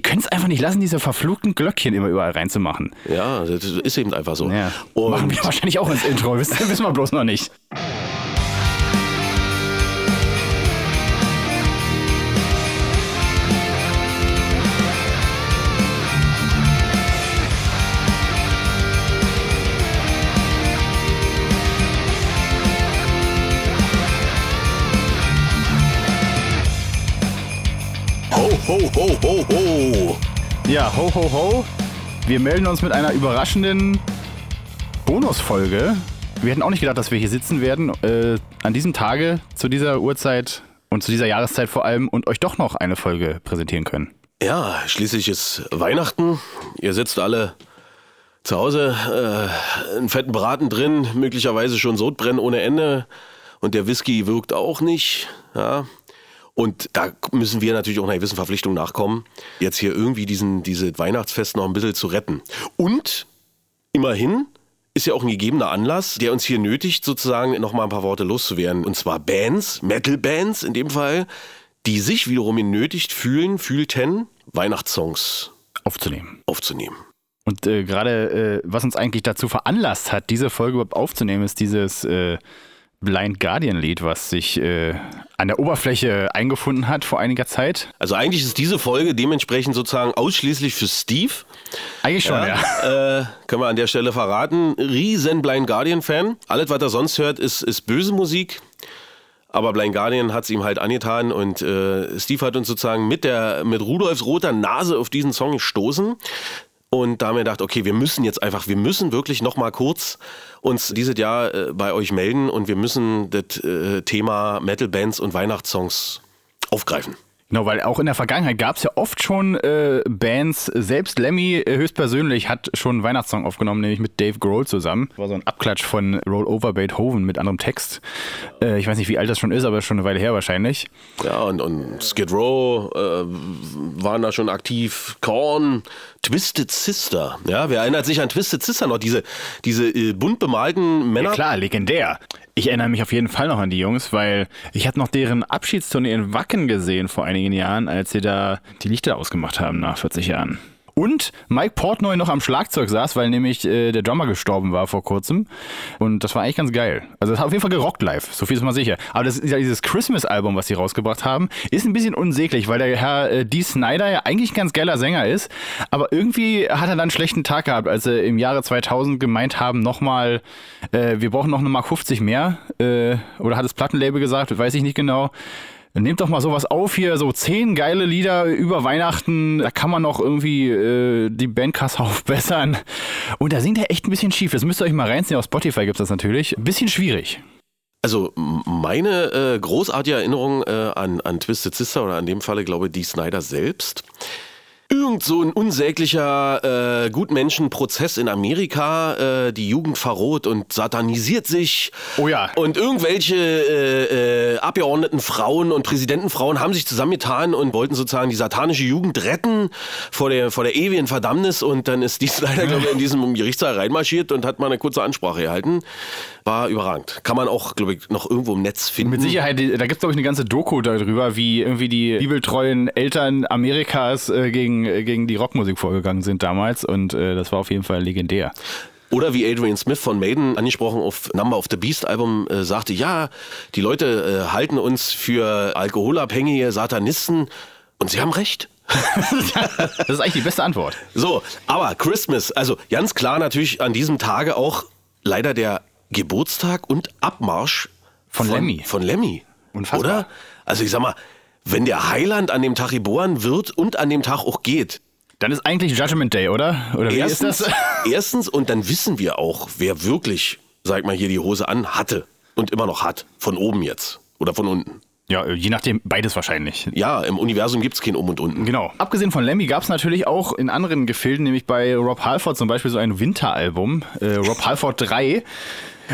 die können es einfach nicht lassen, diese verfluchten Glöckchen immer überall reinzumachen. Ja, das ist eben einfach so. Ja. Machen wir wahrscheinlich auch ins Intro, wissen, wissen wir bloß noch nicht. Ho, ho, ho, ho. Ja, ho, ho, ho. Wir melden uns mit einer überraschenden Bonusfolge. Wir hätten auch nicht gedacht, dass wir hier sitzen werden, äh, an diesem Tage, zu dieser Uhrzeit und zu dieser Jahreszeit vor allem und euch doch noch eine Folge präsentieren können. Ja, schließlich ist Weihnachten. Ihr sitzt alle zu Hause, äh, einen fetten Braten drin, möglicherweise schon Sodbrennen ohne Ende. Und der Whisky wirkt auch nicht. Ja. Und da müssen wir natürlich auch einer gewissen Verpflichtung nachkommen, jetzt hier irgendwie diesen, diese Weihnachtsfest noch ein bisschen zu retten. Und immerhin ist ja auch ein gegebener Anlass, der uns hier nötigt, sozusagen noch mal ein paar Worte loszuwerden. Und zwar Bands, Metal-Bands in dem Fall, die sich wiederum nötigt fühlen, fühlten, Weihnachtssongs Aufzunehmen. aufzunehmen. Und äh, gerade, äh, was uns eigentlich dazu veranlasst hat, diese Folge überhaupt aufzunehmen, ist dieses äh, Blind Guardian-Lied, was sich äh, an der Oberfläche eingefunden hat vor einiger Zeit. Also eigentlich ist diese Folge dementsprechend sozusagen ausschließlich für Steve. Eigentlich schon, ja. Äh, können wir an der Stelle verraten. Riesen Blind Guardian-Fan. Alles, was er sonst hört, ist, ist böse Musik. Aber Blind Guardian hat es ihm halt angetan und äh, Steve hat uns sozusagen mit, der, mit Rudolfs roter Nase auf diesen Song gestoßen. Und da haben wir gedacht, okay, wir müssen jetzt einfach, wir müssen wirklich noch mal kurz uns dieses Jahr äh, bei euch melden und wir müssen das äh, Thema Metal Bands und Weihnachtssongs aufgreifen. Genau, weil auch in der Vergangenheit gab es ja oft schon äh, Bands, selbst Lemmy äh, höchstpersönlich hat schon einen Weihnachtssong aufgenommen, nämlich mit Dave Grohl zusammen. War so ein Abklatsch von Roll Over Beethoven mit anderem Text. Äh, ich weiß nicht, wie alt das schon ist, aber schon eine Weile her wahrscheinlich. Ja, und, und Skid Row äh, waren da schon aktiv. Korn, Twisted Sister. Ja, wer erinnert sich an Twisted Sister noch? Diese, diese äh, bunt bemalten Männer. Ja, klar, legendär. Ich erinnere mich auf jeden Fall noch an die Jungs, weil ich habe noch deren Abschiedstournee in Wacken gesehen vor einigen Jahren, als sie da die Lichter ausgemacht haben nach 40 Jahren. Und Mike Portnoy noch am Schlagzeug saß, weil nämlich äh, der Drummer gestorben war vor kurzem. Und das war eigentlich ganz geil. Also es hat auf jeden Fall gerockt live, so viel ist mal sicher. Aber das, dieses Christmas-Album, was sie rausgebracht haben, ist ein bisschen unsäglich, weil der Herr äh, Dee Snyder ja eigentlich ein ganz geiler Sänger ist. Aber irgendwie hat er dann einen schlechten Tag gehabt, als sie im Jahre 2000 gemeint haben, nochmal, äh, wir brauchen noch eine Mark 50 mehr. Äh, oder hat das Plattenlabel gesagt, weiß ich nicht genau. Nehmt doch mal sowas auf hier, so zehn geile Lieder über Weihnachten, da kann man noch irgendwie äh, die Bandkasse aufbessern. Und da singt er echt ein bisschen schief. Das müsst ihr euch mal reinziehen, auf Spotify gibt's das natürlich. Bisschen schwierig. Also meine äh, großartige Erinnerung äh, an, an Twisted Sister oder in dem Falle, glaube ich, die Snyder selbst. Irgend so ein unsäglicher äh, Gutmenschenprozess in Amerika, äh, die Jugend verroht und satanisiert sich. Oh ja. Und irgendwelche äh, äh, Abgeordneten Frauen und Präsidentenfrauen haben sich zusammengetan und wollten sozusagen die satanische Jugend retten vor der, vor der ewigen Verdammnis. Und dann ist dies leider, glaube ich, in diesem Gerichtssaal reinmarschiert und hat mal eine kurze Ansprache gehalten. War überragend. Kann man auch, glaube ich, noch irgendwo im Netz finden. Mit Sicherheit, da gibt's glaube ich eine ganze Doku darüber, wie irgendwie die bibeltreuen Eltern Amerikas äh, gegen, gegen die Rockmusik vorgegangen sind damals. Und äh, das war auf jeden Fall legendär. Oder wie Adrian Smith von Maiden angesprochen auf Number of the Beast Album äh, sagte, ja, die Leute äh, halten uns für alkoholabhängige Satanisten und sie haben recht. Das ist eigentlich die beste Antwort. So, aber Christmas, also ganz klar natürlich an diesem Tage auch leider der Geburtstag und Abmarsch Von Lemmy. Von Lemmy. Unfassbar. Oder? Also ich sag mal, wenn der Heiland an dem Tag geboren wird und an dem Tag auch geht, Dann ist eigentlich Judgment Day, oder? Oder wie erstens, ist das? erstens und dann wissen wir auch, wer wirklich, sag mal, hier die Hose an hatte und immer noch hat. Von oben jetzt oder von unten. Ja, je nachdem, beides wahrscheinlich. Ja, im Universum gibt's kein Um und Unten. Genau. Abgesehen von Lemmy gab es natürlich auch in anderen Gefilden, nämlich bei Rob Halford zum Beispiel so ein Winteralbum, äh, Rob Halford 3.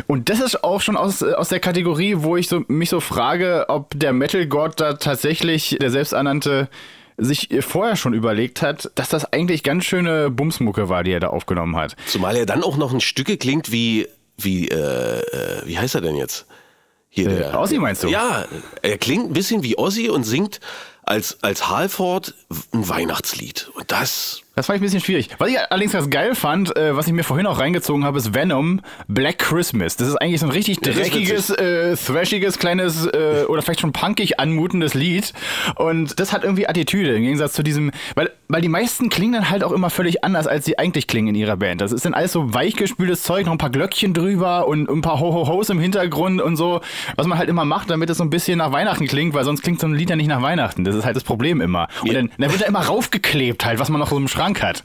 Und das ist auch schon aus, äh, aus der Kategorie, wo ich so, mich so frage, ob der Metal-Gott da tatsächlich, der selbsternannte, sich vorher schon überlegt hat, dass das eigentlich ganz schöne Bumsmucke war, die er da aufgenommen hat. Zumal er dann auch noch ein Stücke klingt wie, wie, äh, äh, wie heißt er denn jetzt? Hier, Äh, Ozzy meinst du? Ja, er klingt ein bisschen wie Ozzy und singt als, als Halford ein Weihnachtslied. Und das Das fand ich ein bisschen schwierig. Was ich allerdings ganz geil fand, äh, was ich mir vorhin auch reingezogen habe, ist Venom Black Christmas. Das ist eigentlich so ein richtig dreckiges, äh, thrashiges, kleines äh, oder vielleicht schon punkig anmutendes Lied. Und das hat irgendwie Attitüde im Gegensatz zu diesem, weil, weil die meisten klingen dann halt auch immer völlig anders, als sie eigentlich klingen in ihrer Band. Das ist dann alles so weichgespültes Zeug, noch ein paar Glöckchen drüber und ein paar Ho-Ho-Hos im Hintergrund und so, was man halt immer macht, damit es so ein bisschen nach Weihnachten klingt, weil sonst klingt so ein Lied ja nicht nach Weihnachten. Das ist halt das Problem immer. Und dann, dann wird er immer raufgeklebt halt, was man noch so im Schrank hat.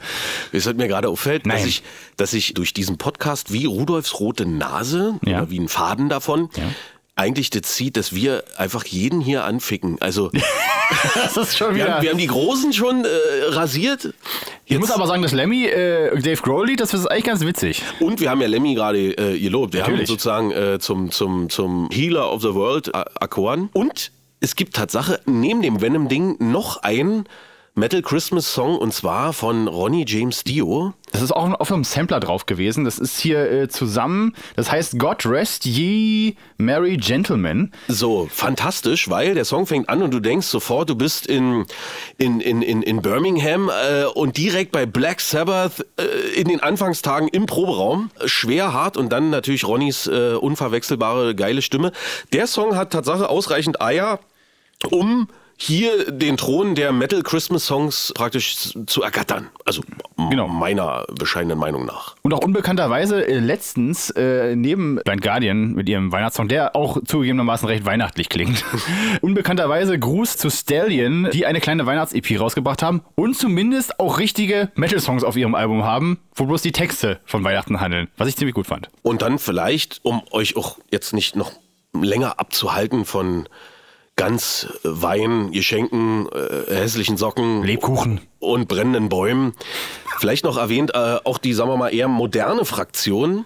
Es hat mir gerade auffällt, dass ich, dass ich durch diesen Podcast wie Rudolfs rote Nase Ja. oder wie ein Faden davon Ja. eigentlich das zieht, dass wir einfach jeden hier anficken. Also wir, haben, wir haben die Großen schon äh, rasiert. ich muss aber sagen, das Lemmy, äh, Dave Grohl das ist eigentlich ganz witzig. Und wir haben ja Lemmy gerade äh, gelobt. Wir haben ihn Natürlich. sozusagen äh, zum, zum, zum Healer of the World erkoren. Und es gibt Tatsache neben dem Venom-Ding noch ein Metal Christmas Song und zwar von Ronnie James Dio. Das ist auch auf einem Sampler drauf gewesen. Das ist hier äh, zusammen. Das heißt God Rest Ye Merry Gentlemen. So, fantastisch, weil der Song fängt an und du denkst sofort, du bist in, in, in, in, in Birmingham äh, und direkt bei Black Sabbath äh, in den Anfangstagen im Proberaum. Schwer, hart und dann natürlich Ronnys äh, unverwechselbare, geile Stimme. Der Song hat Tatsache ausreichend Eier, um hier den Thron der Metal Christmas Songs praktisch zu ergattern. Also Genau. meiner bescheidenen Meinung nach. Und auch unbekannterweise äh, letztens äh, neben Blind Guardian mit ihrem Weihnachtssong, der auch zugegebenermaßen recht weihnachtlich klingt. unbekannterweise Gruß zu Stallion, die eine kleine Weihnachts-EP rausgebracht haben und zumindest auch richtige Metal-Songs auf ihrem Album haben, wo bloß die Texte von Weihnachten handeln. Was ich ziemlich gut fand. Und dann vielleicht, um euch auch jetzt nicht noch länger abzuhalten von ganz äh, Wein, Geschenken, äh, hässlichen Socken Lebkuchen. und brennenden Bäumen, vielleicht noch erwähnt, äh, auch die, sagen wir mal, eher moderne Fraktion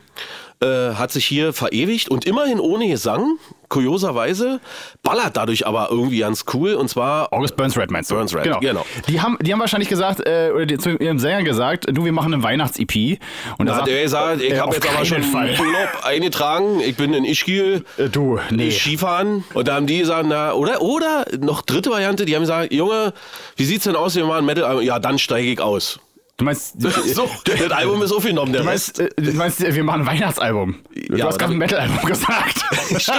äh, hat sich hier verewigt und immerhin ohne Gesang, kurioserweise, ballert dadurch aber irgendwie ganz cool und zwar August Burns Red meinst du? Burns Red, genau. genau. Die haben, die haben wahrscheinlich gesagt, äh, oder die, zu ihrem Sänger gesagt, du, wir machen eine Weihnachts-EP. Und da hat er gesagt, ich äh, habe jetzt aber schon Fall. Urlaub eingetragen, ich bin in Ischgl, Äh, du, nee. Skifahren. Und da haben die gesagt, na, oder, oder noch dritte Variante, die haben gesagt, Junge, wie sieht's denn aus, wir machen Metal-Album? Ja, dann steige ich aus. Du meinst, So, das Album ist aufgenommen, der du Rest. meinst, äh, du meinst, wir machen ein Weihnachtsalbum. Du Ja, hast gerade ein Metal-Album gesagt.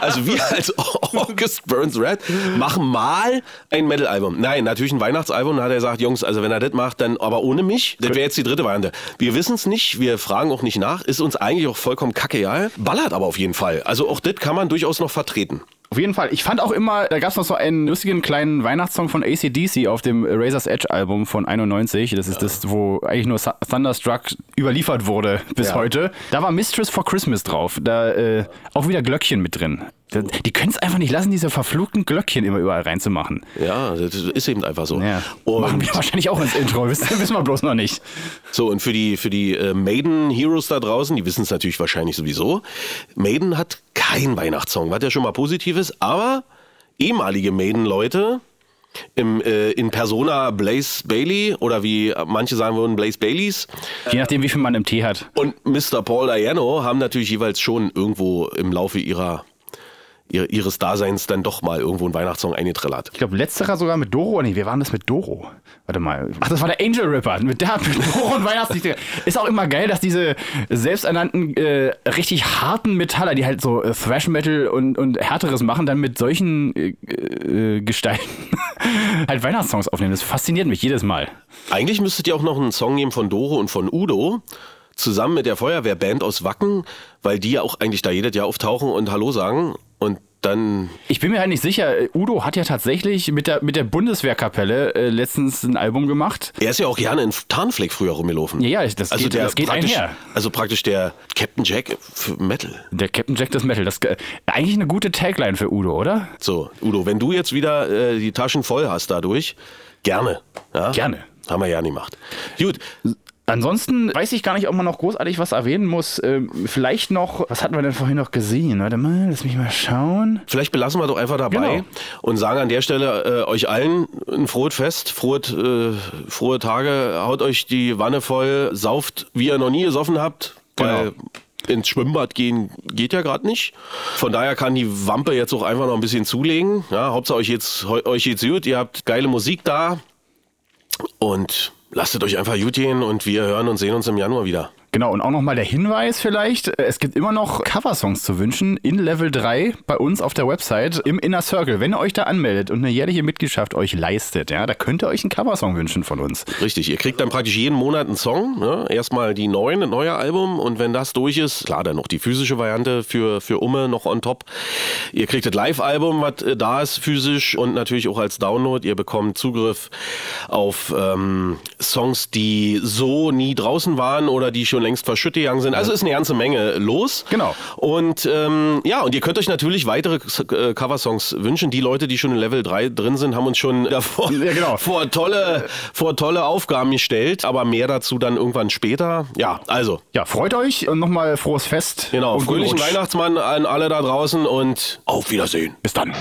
Also wir als August Burns Red machen mal ein Metal-Album. Nein, natürlich ein Weihnachtsalbum. Da hat er gesagt, Jungs, also wenn er das macht, dann aber ohne mich. Das wäre jetzt die dritte Variante. Wir wissen es nicht, wir fragen auch nicht nach. Ist uns eigentlich auch vollkommen kacke, ja. Ballert aber auf jeden Fall. Also auch das kann man durchaus noch vertreten. Auf jeden Fall. Ich fand auch immer, da gab es noch so einen lustigen kleinen Weihnachtssong von ACDC auf dem Razor's Edge Album von 91. Das ist das, wo eigentlich nur Thu- Thunderstruck überliefert wurde bis Ja. heute. Da war Mistress for Christmas drauf. Da äh, auch wieder Glöckchen mit drin. Die können es einfach nicht lassen, diese verfluchten Glöckchen immer überall reinzumachen. Ja, das ist eben einfach so. Ja. Machen wir wahrscheinlich auch ins Intro, wissen, wissen wir bloß noch nicht. So, und für die, für die äh, Maiden-Heroes da draußen, die wissen es natürlich wahrscheinlich sowieso. Maiden hat keinen Weihnachtssong, was ja schon mal positiv ist, aber ehemalige Maiden-Leute im, äh, in Persona Blaze Bailey oder wie manche sagen würden, Blaze Baileys Je nachdem, wie viel man im Tee hat. und Mr. Paul Diano haben natürlich jeweils schon irgendwo im Laufe ihrer, ihr, ihres Daseins dann doch mal irgendwo einen Weihnachtssong eingetrellert. Ich glaube, letzterer sogar mit Doro. Nee, wir waren das mit Doro. Warte mal. Ach, das war der Angel Ripper. Mit, der, mit Doro und Weihnachtslichter. Ist auch immer geil, dass diese selbsternannten, äh, richtig harten Metaller, die halt so äh, Thrash Metal und, und härteres machen, dann mit solchen äh, äh, Gestalten halt Weihnachtssongs aufnehmen. Das fasziniert mich jedes Mal. Eigentlich müsstet ihr auch noch einen Song nehmen von Doro und von Udo. Zusammen mit der Feuerwehrband aus Wacken, weil die ja auch eigentlich da jedes Jahr auftauchen und Hallo sagen. Und dann, Ich bin mir halt nicht sicher. Udo hat ja tatsächlich mit der, mit der Bundeswehrkapelle äh, letztens ein Album gemacht. er ist ja auch gerne in Tarnfleck früher rumgelaufen. Ja, ja, das geht- das geht einher. Also praktisch der Captain Jack für Metal. Der Captain Jack des Metal. Das eigentlich eine gute Tagline für Udo, oder? So, Udo, wenn du jetzt wieder äh, die Taschen voll hast dadurch, gerne. Ja? Gerne. Haben wir ja nicht gemacht. Gut, Ansonsten weiß ich gar nicht, ob man noch großartig was erwähnen muss. Ähm, vielleicht noch, was hatten wir denn vorhin noch gesehen? Warte mal, lass mich mal schauen. Vielleicht belassen wir doch einfach dabei Genau. und sagen an der Stelle äh, euch allen ein frohes Fest, frohes, äh, frohe Tage, haut euch die Wanne voll, sauft, wie ihr noch nie gesoffen habt. Weil Genau. ins Schwimmbad gehen geht ja gerade nicht. Von daher kann die Wampe jetzt auch einfach noch ein bisschen zulegen. Ja, Hauptsache euch jetzt, euch geht's gut, ihr habt geile Musik da und lasst es euch einfach gut gehen und wir hören und sehen uns im Januar wieder. Genau, und auch nochmal der Hinweis vielleicht, es gibt immer noch Coversongs zu wünschen in Level 3 bei uns auf der Website im Inner Circle. Wenn ihr euch da anmeldet und eine jährliche Mitgliedschaft euch leistet, ja, da könnt ihr euch einen Coversong wünschen von uns. Richtig, ihr kriegt dann praktisch jeden Monat einen Song. Ne? Erstmal die neuen, ein neuer Album und wenn das durch ist, klar, dann noch die physische Variante für, für Umme noch on top. Ihr kriegt das Live-Album, was äh, da ist, physisch und natürlich auch als Download. Ihr bekommt Zugriff auf ähm, Songs, die so nie draußen waren oder die schon längst verschüttet gegangen sind. Also ist eine ganze Menge los. Genau. Und ähm, ja, und ihr könnt euch natürlich weitere äh, Coversongs wünschen. Die Leute, die schon in Level 3 drin sind, haben uns schon davor Ja, genau. vor, tolle, vor tolle Aufgaben gestellt. Aber mehr dazu dann irgendwann später. Ja, also. Ja, freut euch und nochmal frohes Fest. Genau, fröhlichen. Weihnachtsmann an alle da draußen und auf Wiedersehen. Bis dann.